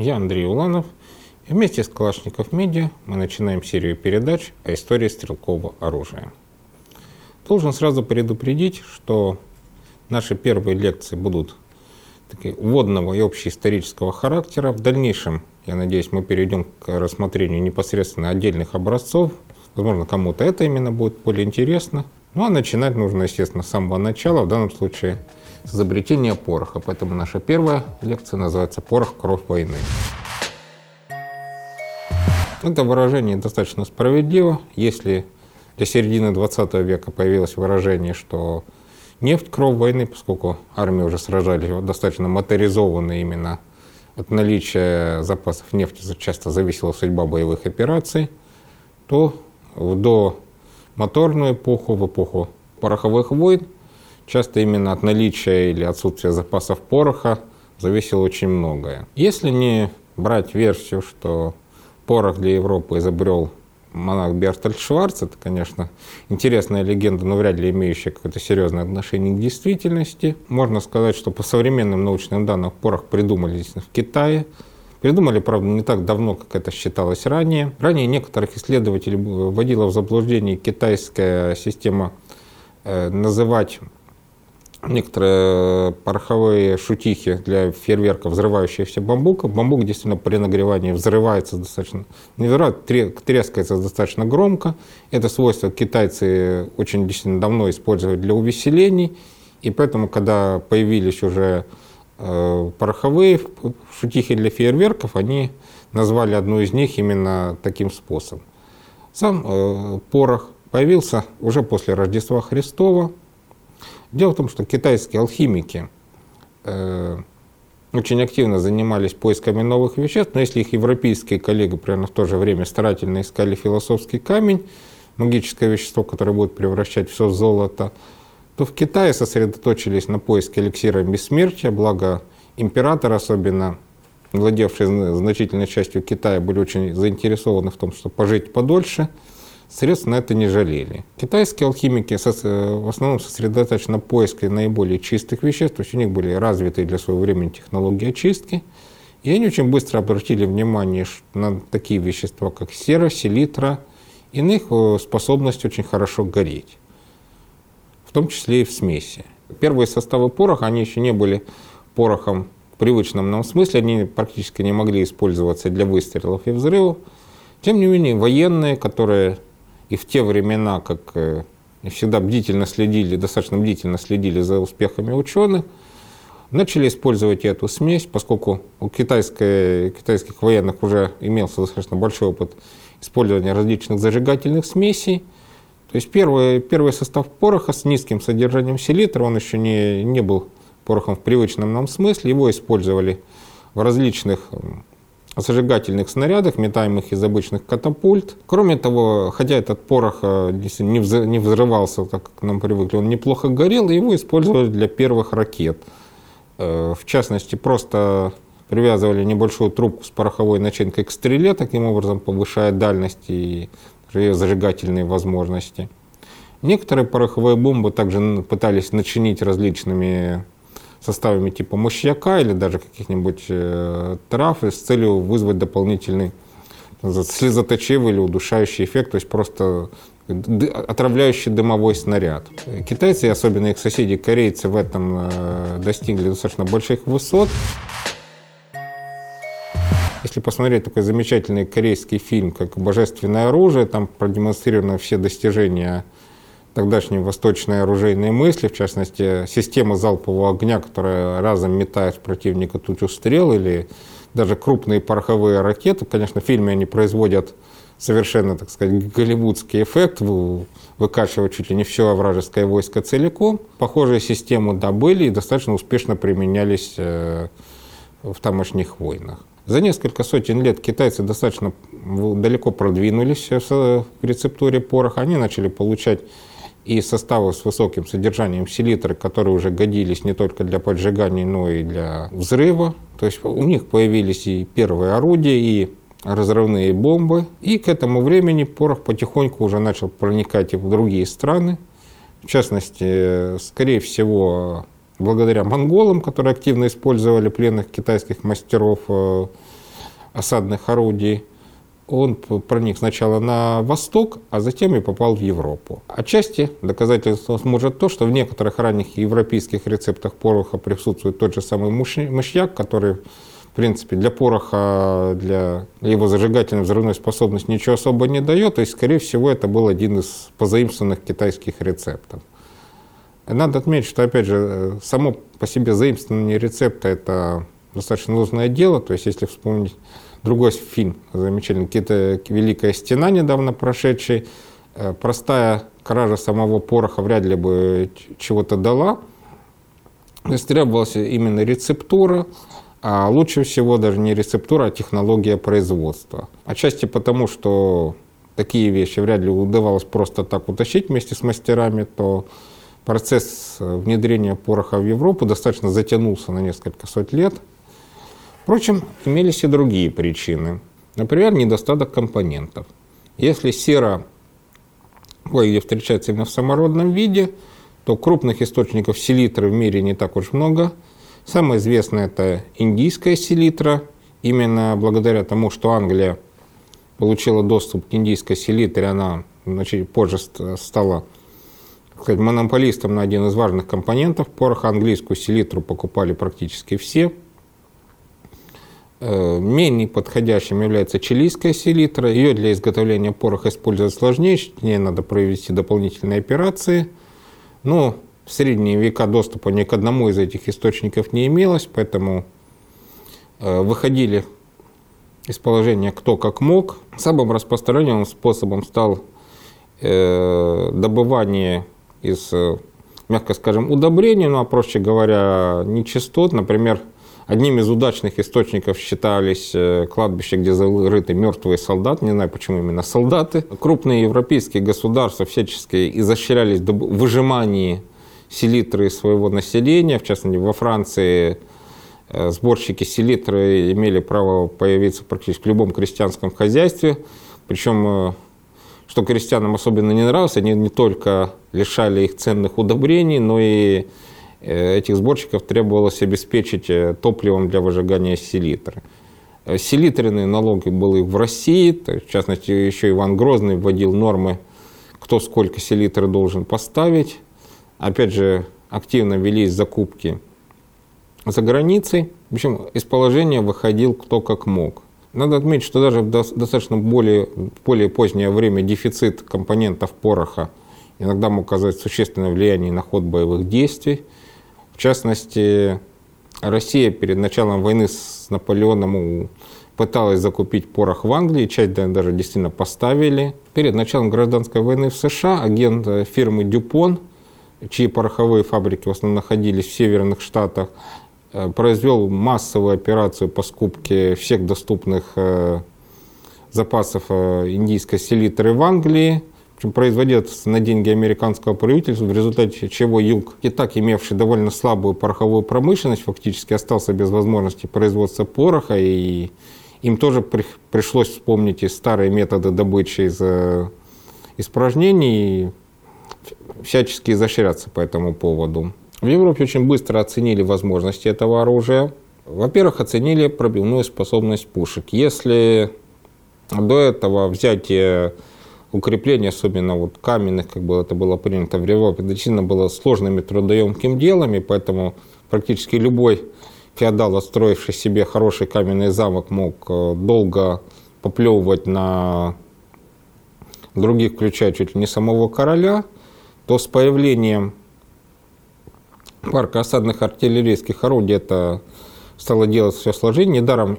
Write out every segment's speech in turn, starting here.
Я Андрей Уланов. И вместе с Калашников Медиа мы начинаем серию передач о истории стрелкового оружия. Должен сразу предупредить, что наши первые лекции будут такие, вводного и общеисторического характера. В дальнейшем, я надеюсь, мы перейдем к рассмотрению непосредственно отдельных образцов. Возможно, кому-то это именно будет более интересно. Ну а начинать нужно, естественно, с самого начала, в данном случае с изобретения пороха. Поэтому наша первая лекция называется «Порох. Кровь войны». Это выражение достаточно справедливо. Если для середины 20 века появилось выражение, что нефть – кровь войны, поскольку армии уже сражались достаточно моторизованно именно от наличия запасов нефти часто зависела судьба боевых операций, то в до моторную эпоху, в эпоху пороховых войн, часто именно от наличия или отсутствия запасов пороха зависело очень многое. Если не брать версию, что порох для Европы изобрел монах Бертольд Шварц. Это, конечно, интересная легенда, но вряд ли имеющая какое-то серьезное отношение к действительности. Можно сказать, что по современным научным данным порох придумали в Китае. Придумали, правда, не так давно, как это считалось ранее. Ранее некоторых исследователей вводила в заблуждение китайская система э, называть некоторые пороховые шутихи для фейерверка, взрывающихся бамбуков. Бамбук действительно при нагревании взрывается достаточно, не взрывает, трескается достаточно громко. Это свойство китайцы очень действительно давно используют для увеселений. И поэтому, когда появились уже э, пороховые шутихи для фейерверков, они назвали одну из них именно таким способом. Сам э, порох появился уже после Рождества Христова, Дело в том, что китайские алхимики э, очень активно занимались поисками новых веществ, но если их европейские коллеги примерно в то же время старательно искали философский камень, магическое вещество, которое будет превращать все в золото, то в Китае сосредоточились на поиске эликсира бессмертия, благо император, особенно владевший значительной частью Китая, были очень заинтересованы в том, чтобы пожить подольше – Средств на это не жалели. Китайские алхимики в основном сосредоточены на поиске наиболее чистых веществ, то есть у них были развитые для своего времени технологии очистки, и они очень быстро обратили внимание на такие вещества, как сера, селитра, иных э, способность очень хорошо гореть, в том числе и в смеси. Первые составы пороха, они еще не были порохом в привычном нам смысле, они практически не могли использоваться для выстрелов и взрывов. Тем не менее, военные, которые и в те времена, как э, всегда бдительно следили, достаточно бдительно следили за успехами ученых, начали использовать эту смесь, поскольку у китайской, китайских военных уже имелся достаточно большой опыт использования различных зажигательных смесей. То есть первый, первый состав пороха с низким содержанием селитры, он еще не, не был порохом в привычном нам смысле, его использовали в различных зажигательных снарядах, метаемых из обычных катапульт. Кроме того, хотя этот порох э, не взрывался, так как нам привыкли, он неплохо горел, и его использовали для первых ракет. Э, в частности, просто привязывали небольшую трубку с пороховой начинкой к стреле, таким образом повышая дальность и ее зажигательные возможности. Некоторые пороховые бомбы также пытались начинить различными составами типа мощьяка или даже каких-нибудь э, трав с целью вызвать дополнительный слезоточивый или удушающий эффект, то есть просто отравляющий дымовой снаряд. Китайцы, и особенно их соседи корейцы, в этом э, достигли достаточно больших высот. Если посмотреть такой замечательный корейский фильм, как «Божественное оружие», там продемонстрированы все достижения тогдашние восточные оружейные мысли, в частности, система залпового огня, которая разом метает в противника тучу стрел, или даже крупные пороховые ракеты. Конечно, в фильме они производят совершенно, так сказать, голливудский эффект, выкачивают чуть ли не все вражеское войско целиком. Похожие системы добыли и достаточно успешно применялись э, в тамошних войнах. За несколько сотен лет китайцы достаточно далеко продвинулись в рецептуре пороха. Они начали получать и составы с высоким содержанием селитры, которые уже годились не только для поджигания, но и для взрыва. То есть у них появились и первые орудия, и разрывные бомбы. И к этому времени порох потихоньку уже начал проникать и в другие страны. В частности, скорее всего, благодаря монголам, которые активно использовали пленных китайских мастеров э, осадных орудий, он проник сначала на восток, а затем и попал в Европу. Отчасти доказательством сможет то, что в некоторых ранних европейских рецептах пороха присутствует тот же самый мышьяк, который в принципе, для пороха, для его зажигательной взрывной способности ничего особо не дает. То есть, скорее всего, это был один из позаимствованных китайских рецептов. Надо отметить, что, опять же, само по себе заимствование рецепта – это достаточно нужное дело. То есть, если вспомнить другой фильм замечательный, какие-то «Великая стена», недавно прошедший, э, простая кража самого пороха вряд ли бы чего-то дала. То есть требовалась именно рецептура, а лучше всего даже не рецептура, а технология производства. Отчасти потому, что такие вещи вряд ли удавалось просто так утащить вместе с мастерами, то процесс внедрения пороха в Европу достаточно затянулся на несколько сот лет – Впрочем, имелись и другие причины. Например, недостаток компонентов. Если сера кое-где встречается именно в самородном виде, то крупных источников селитры в мире не так уж много. Самое известное это индийская селитра. Именно благодаря тому, что Англия получила доступ к индийской селитре, она значит, позже стала сказать, монополистом на один из важных компонентов пороха. Английскую селитру покупали практически все – менее подходящим является чилийская селитра. Ее для изготовления пороха использовать сложнее, с ней надо провести дополнительные операции. Но в средние века доступа ни к одному из этих источников не имелось, поэтому э, выходили из положения кто как мог. Самым распространенным способом стал э, добывание из, мягко скажем, удобрений, ну а проще говоря, нечистот. Например, Одним из удачных источников считались э, кладбища, где зарыты мертвые солдаты. Не знаю, почему именно солдаты. Крупные европейские государства всячески изощрялись в выжимании селитры своего населения. В частности, во Франции э, сборщики селитры имели право появиться практически в любом крестьянском хозяйстве. Причем, э, что крестьянам особенно не нравилось, они не только лишали их ценных удобрений, но и этих сборщиков требовалось обеспечить э, топливом для выжигания селитры. Э, селитренные налоги были в России, в частности, еще Иван Грозный вводил нормы, кто сколько селитры должен поставить. Опять же, активно велись закупки за границей. В общем, из положения выходил кто как мог. Надо отметить, что даже в достаточно более, более позднее время дефицит компонентов пороха иногда мог оказать существенное влияние на ход боевых действий. Частности, Россия перед началом войны с Наполеоном пыталась закупить порох в Англии, часть даже действительно поставили. Перед началом гражданской войны в США агент фирмы Дюпон, чьи пороховые фабрики в основном находились в северных штатах, э, произвел массовую операцию по скупке всех доступных э, запасов э, индийской селитры в Англии производился на деньги американского правительства, в результате чего юг, и так имевший довольно слабую пороховую промышленность, фактически остался без возможности производства пороха, и им тоже при, пришлось вспомнить и старые методы добычи из э, испражнений, и всячески изощряться по этому поводу. В Европе очень быстро оценили возможности этого оружия. Во-первых, оценили пробивную способность пушек. Если до этого взятие укрепление, особенно вот каменных, как бы это было принято в Европе, действительно было сложным и трудоемким делом, и поэтому практически любой феодал, отстроивший себе хороший каменный замок, мог э, долго поплевывать на других, включая чуть ли не самого короля, то с появлением парка осадных артиллерийских орудий это стало делать все сложнее. Недаром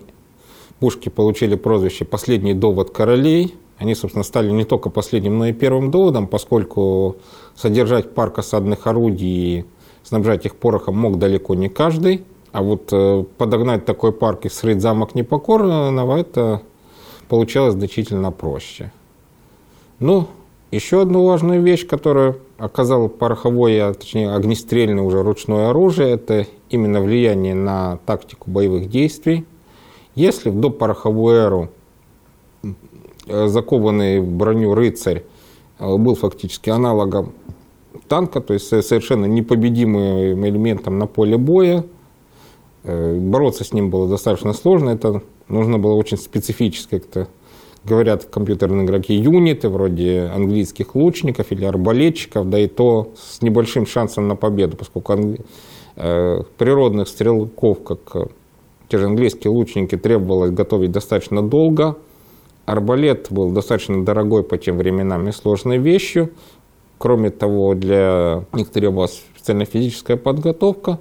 пушки получили прозвище «последний довод королей», они, собственно, стали не только последним, но и первым доводом, поскольку содержать парк осадных орудий и снабжать их порохом мог далеко не каждый. А вот э, подогнать такой парк и срыть замок непокорного, это получалось значительно проще. Ну, еще одну важную вещь, которую оказало пороховое, а точнее огнестрельное уже ручное оружие, это именно влияние на тактику боевых действий. Если в допороховую эру закованный в броню рыцарь был фактически аналогом танка, то есть совершенно непобедимым элементом на поле боя. Бороться с ним было достаточно сложно, это нужно было очень специфическое, как-то говорят компьютерные игроки, юниты, вроде английских лучников или арбалетчиков, да и то с небольшим шансом на победу, поскольку э, природных стрелков, как те же английские лучники, требовалось готовить достаточно долго. Арбалет был достаточно дорогой по тем временам и сложной вещью. Кроме того, для них требовалась специальная физическая подготовка.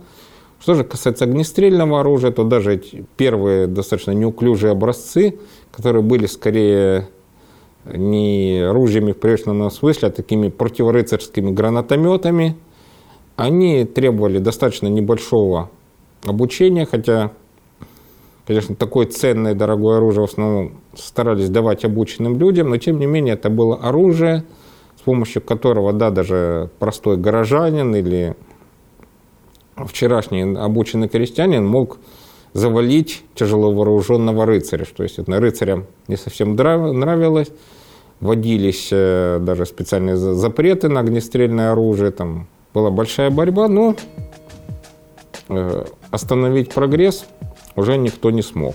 Что же касается огнестрельного оружия, то даже первые достаточно неуклюжие образцы, которые были скорее не ружьями в привычном смысле, а такими противорыцарскими гранатометами, они требовали достаточно небольшого обучения, хотя, конечно, такое ценное дорогое оружие в основном старались давать обученным людям, но тем не менее это было оружие, с помощью которого, да, даже простой горожанин или вчерашний обученный крестьянин мог завалить тяжело вооруженного рыцаря. То есть это рыцарям не совсем нравилось. Вводились э, даже специальные запреты на огнестрельное оружие. Там была большая борьба, но э, остановить прогресс уже никто не смог.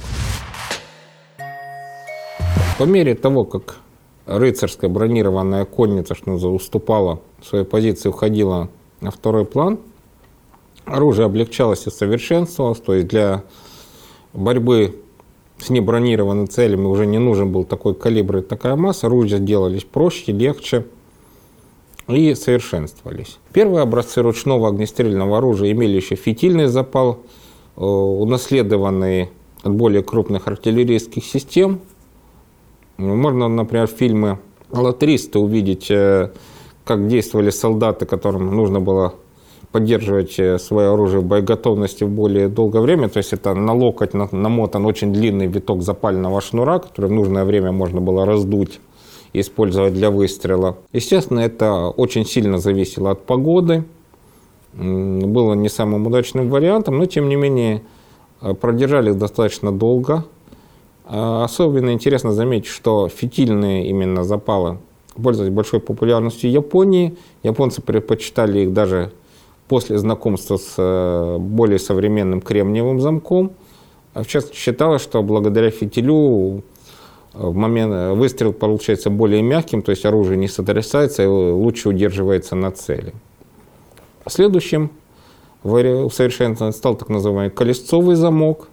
По мере того, как рыцарская бронированная конница, что называется, уступала своей позиции, уходила на второй план – Оружие облегчалось и совершенствовалось, то есть для борьбы с небронированными целями уже не нужен был такой калибр и такая масса, оружия делались проще, легче и совершенствовались. Первые образцы ручного огнестрельного оружия имели еще фитильный запал, э, унаследованный от более крупных артиллерийских систем. Можно, например, в фильме «Латристы» увидеть, э, как действовали солдаты, которым нужно было поддерживать э, свое оружие в боеготовности в более долгое время. То есть это на локоть намотан очень длинный виток запального шнура, который в нужное время можно было раздуть и использовать для выстрела. Естественно, это очень сильно зависело от погоды. Было не самым удачным вариантом, но тем не менее э, продержали достаточно долго. А особенно интересно заметить, что фитильные именно запалы пользовались большой популярностью в Японии. Японцы предпочитали их даже после знакомства с э, более современным кремниевым замком. А в частности, считалось, что благодаря фитилю э, в момент выстрел получается более мягким, то есть оружие не сотрясается и лучше удерживается на цели. Следующим усовершенствованием стал так называемый колесцовый замок.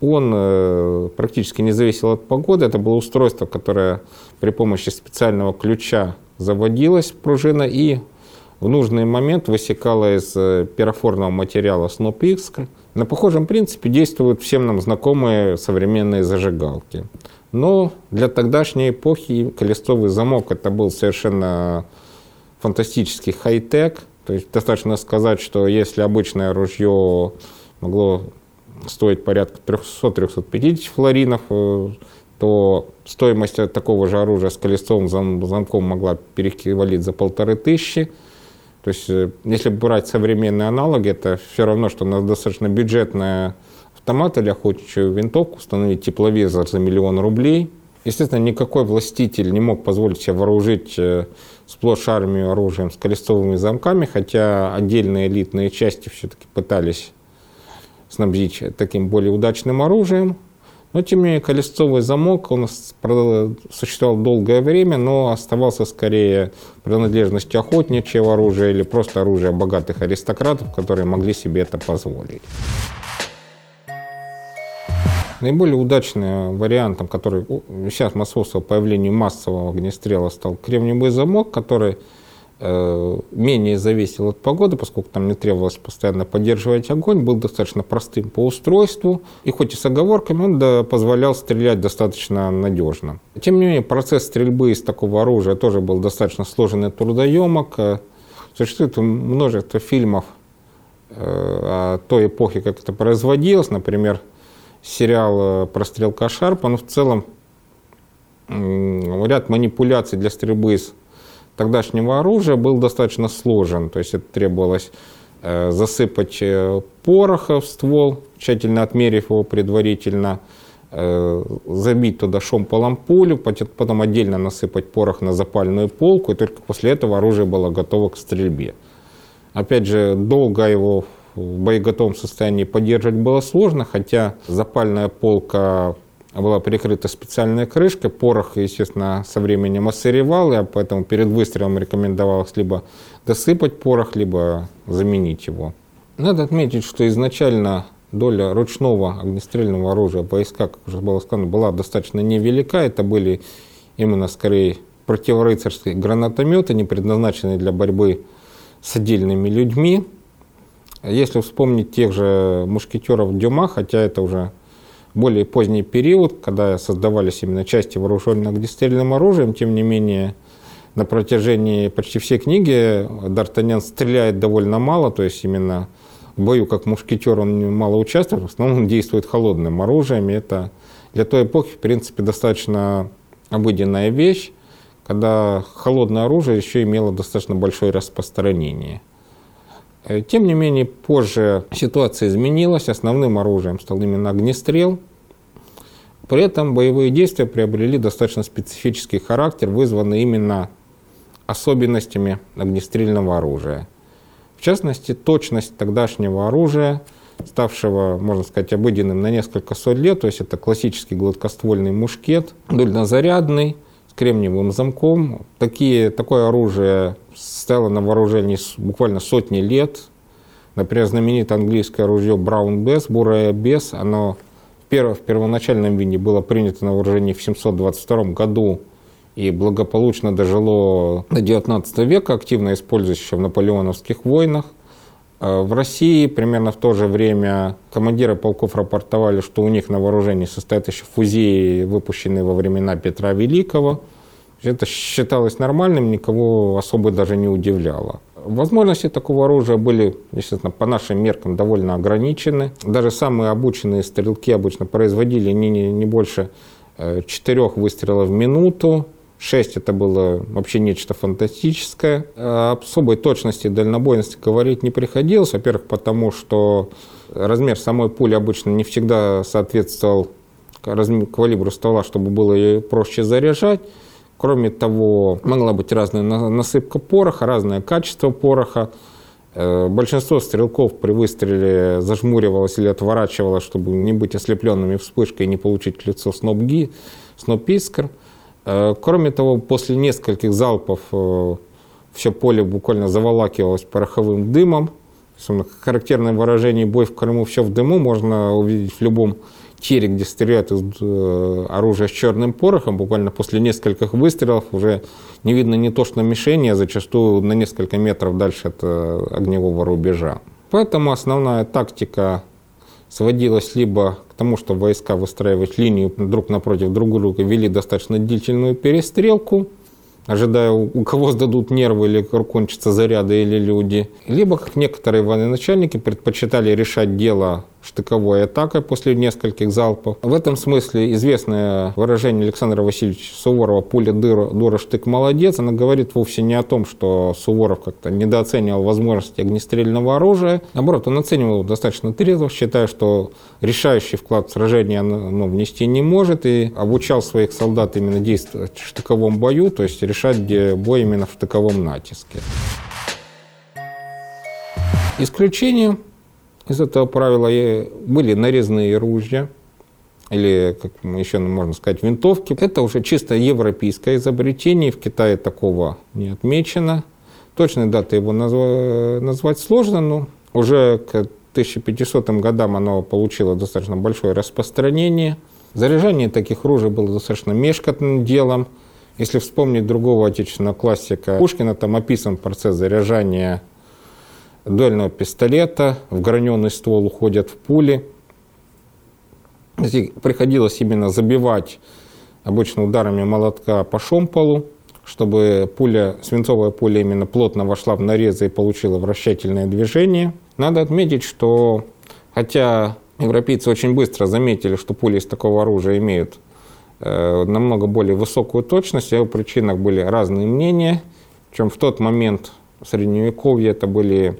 Он практически не зависел от погоды. Это было устройство, которое при помощи специального ключа заводилось пружина и в нужный момент высекала из э, пирофорного материала SnowPix. На похожем принципе действуют всем нам знакомые современные зажигалки. Но для тогдашней эпохи колесовый замок это был совершенно фантастический хай-тек. То есть достаточно сказать, что если обычное ружье могло стоить порядка 300-350 флоринов, э, то стоимость такого же оружия с колесовым замком могла перекивалить за полторы тысячи. То есть, э, если брать современные аналоги, это все равно, что на достаточно бюджетный автомат или охотничью винтовку установить тепловизор за миллион рублей. Естественно, никакой властитель не мог позволить себе вооружить э, сплошь армию оружием с колесовыми замками, хотя отдельные элитные части все-таки пытались снабдить таким более удачным оружием. Но, тем не менее, колесцовый замок, он существовал долгое время, но оставался скорее принадлежностью охотничьего оружия или просто оружия богатых аристократов, которые могли себе это позволить. Наиболее удачным вариантом, который сейчас способствовал появлению массового огнестрела, стал кремниевый замок, который Э, менее зависел от погоды, поскольку там не требовалось постоянно поддерживать огонь, был достаточно простым по устройству, и хоть и с оговорками, он да, позволял стрелять достаточно надежно. Тем не менее, процесс стрельбы из такого оружия тоже был достаточно сложен и трудоемок. Э, существует множество фильмов э, о той эпохе, как это производилось, например, сериал про стрелка Шарпа, но в целом ряд манипуляций для стрельбы из тогдашнего оружия был достаточно сложен. То есть это требовалось э, засыпать э, пороха в ствол, тщательно отмерив его предварительно, э, забить туда шомполом пулю, потом отдельно насыпать порох на запальную полку, и только после этого оружие было готово к стрельбе. Опять же, долго его в боеготовом состоянии поддерживать было сложно, хотя запальная полка была прикрыта специальной крышкой. Порох, естественно, со временем осыревал, и поэтому перед выстрелом рекомендовалось либо досыпать порох, либо заменить его. Надо отметить, что изначально доля ручного огнестрельного оружия войска, как уже было сказано, была достаточно невелика. Это были именно скорее противорыцарские гранатометы, не предназначенные для борьбы с отдельными людьми. Если вспомнить тех же мушкетеров Дюма, хотя это уже более поздний период, когда создавались именно части вооруженных огнестрельным оружием, тем не менее, на протяжении почти всей книги Д'Артаньян стреляет довольно мало, то есть именно в бою как мушкетер он мало участвует, в основном он действует холодным оружием, и это для той эпохи, в принципе, достаточно обыденная вещь, когда холодное оружие еще имело достаточно большое распространение. Э, тем не менее, позже ситуация изменилась, основным оружием стал именно огнестрел. При этом боевые действия приобрели достаточно специфический характер, вызванный именно особенностями огнестрельного оружия. В частности, точность тогдашнего оружия, ставшего, можно сказать, обыденным на несколько сот лет, то есть это классический гладкоствольный мушкет, дульнозарядный, кремниевым замком. Такие, такое оружие стояло на вооружении буквально сотни лет. Например, знаменитое английское ружье Браун Бесс, бурая Бесс, оно в, перв, в первоначальном виде было принято на вооружение в 722 году и благополучно дожило до 19 века, активно используясь в наполеоновских войнах. А в России примерно в то же время командиры полков рапортовали, что у них на вооружении состоят еще фузеи, выпущенные во времена Петра Великого. Это считалось нормальным, никого особо даже не удивляло. Возможности такого оружия были, естественно, по нашим меркам довольно ограничены. Даже самые обученные стрелки обычно производили не, не, не больше э, четырех выстрелов в минуту. 6 это было вообще нечто фантастическое. О особой точности и дальнобойности говорить не приходилось. Во-первых, потому что размер самой пули обычно не всегда соответствовал калибру ствола, чтобы было ее проще заряжать. Кроме того, могла быть разная насыпка пороха, разное качество пороха. Э, большинство стрелков при выстреле зажмуривалось или отворачивалось, чтобы не быть ослепленными вспышкой и не получить лицо снопги, сноп-искр. Э, кроме того, после нескольких залпов э, все поле буквально заволакивалось пороховым дымом. Характерное выражение «бой в Крыму, все в дыму» можно увидеть в любом тире, где стреляют из э, оружия с черным порохом, буквально после нескольких выстрелов уже не видно не то что мишени, а зачастую на несколько метров дальше от э, огневого рубежа. Поэтому основная тактика сводилась либо к тому, что войска выстраивать линию друг напротив друг друга, вели достаточно длительную перестрелку – ожидая, у кого сдадут нервы или кончатся заряды или люди. Либо, как некоторые военачальники, предпочитали решать дело штыковой атакой после нескольких залпов. В этом смысле известное выражение Александра Васильевича Суворова «пуля дыра, дура, штык, молодец», она говорит вовсе не о том, что Суворов как-то недооценивал возможности огнестрельного оружия. Наоборот, он оценивал достаточно трезво, считая, что решающий вклад в сражение оно внести не может, и обучал своих солдат именно действовать в штыковом бою, то есть решать бой именно в штыковом натиске. Исключением из этого правила были нарезные ружья, или, как еще можно сказать, винтовки. Это уже чисто европейское изобретение, в Китае такого не отмечено. Точной даты его назва- назвать сложно, но уже к 1500 годам оно получило достаточно большое распространение. Заряжание таких ружей было достаточно мешкотным делом. Если вспомнить другого отечественного классика Пушкина, там описан процесс заряжания дуэльного пистолета, в граненый ствол уходят в пули. Приходилось именно забивать обычно ударами молотка по шомполу, чтобы пуля, свинцовая пуля именно плотно вошла в нарезы и получила вращательное движение. Надо отметить, что хотя европейцы очень быстро заметили, что пули из такого оружия имеют э, намного более высокую точность, о его причинах были разные мнения, чем в тот момент в Средневековье это были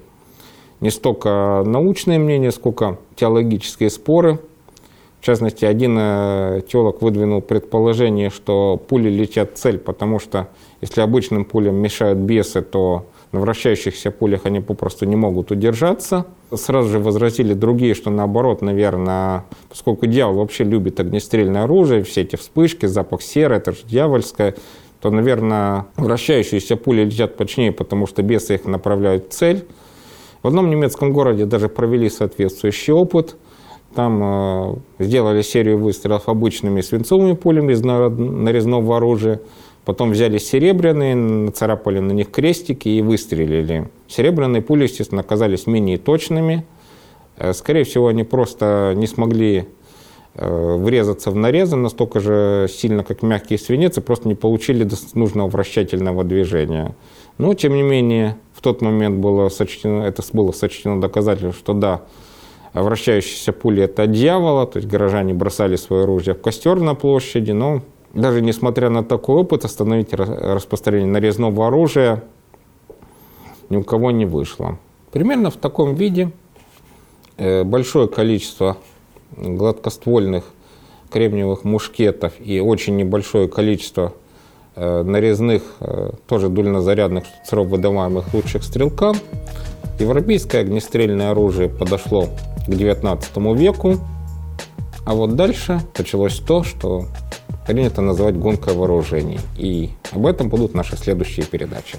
не столько научное мнение, сколько теологические споры. В частности, один э, теолог выдвинул предположение, что пули летят цель, потому что если обычным пулям мешают бесы, то на вращающихся пулях они попросту не могут удержаться. Сразу же возразили другие, что наоборот, наверное, поскольку дьявол вообще любит огнестрельное оружие, все эти вспышки, запах серы, это же дьявольское, то, наверное, вращающиеся пули летят точнее, потому что бесы их направляют в цель. В одном немецком городе даже провели соответствующий опыт – там э, сделали серию выстрелов обычными свинцовыми пулями из нарезного оружия. Потом взяли серебряные, нацарапали на них крестики и выстрелили. Серебряные пули, естественно, оказались менее точными. Э, скорее всего, они просто не смогли э, врезаться в нарезы настолько же сильно, как мягкий свинец, и просто не получили нужного вращательного движения. Но, тем не менее, в тот момент было сочтено, это было сочтено доказательством, что да, вращающиеся пули это от дьявола, то есть горожане бросали свое оружие в костер на площади, но даже несмотря на такой опыт, остановить распространение нарезного оружия ни у кого не вышло. Примерно в таком виде э, большое количество гладкоствольных кремниевых мушкетов и очень небольшое количество нарезных, тоже дульнозарядных штуцеров, выдаваемых лучших стрелкам. Европейское огнестрельное оружие подошло к XIX веку. А вот дальше началось то, что принято называть гонкой вооружений. И об этом будут наши следующие передачи.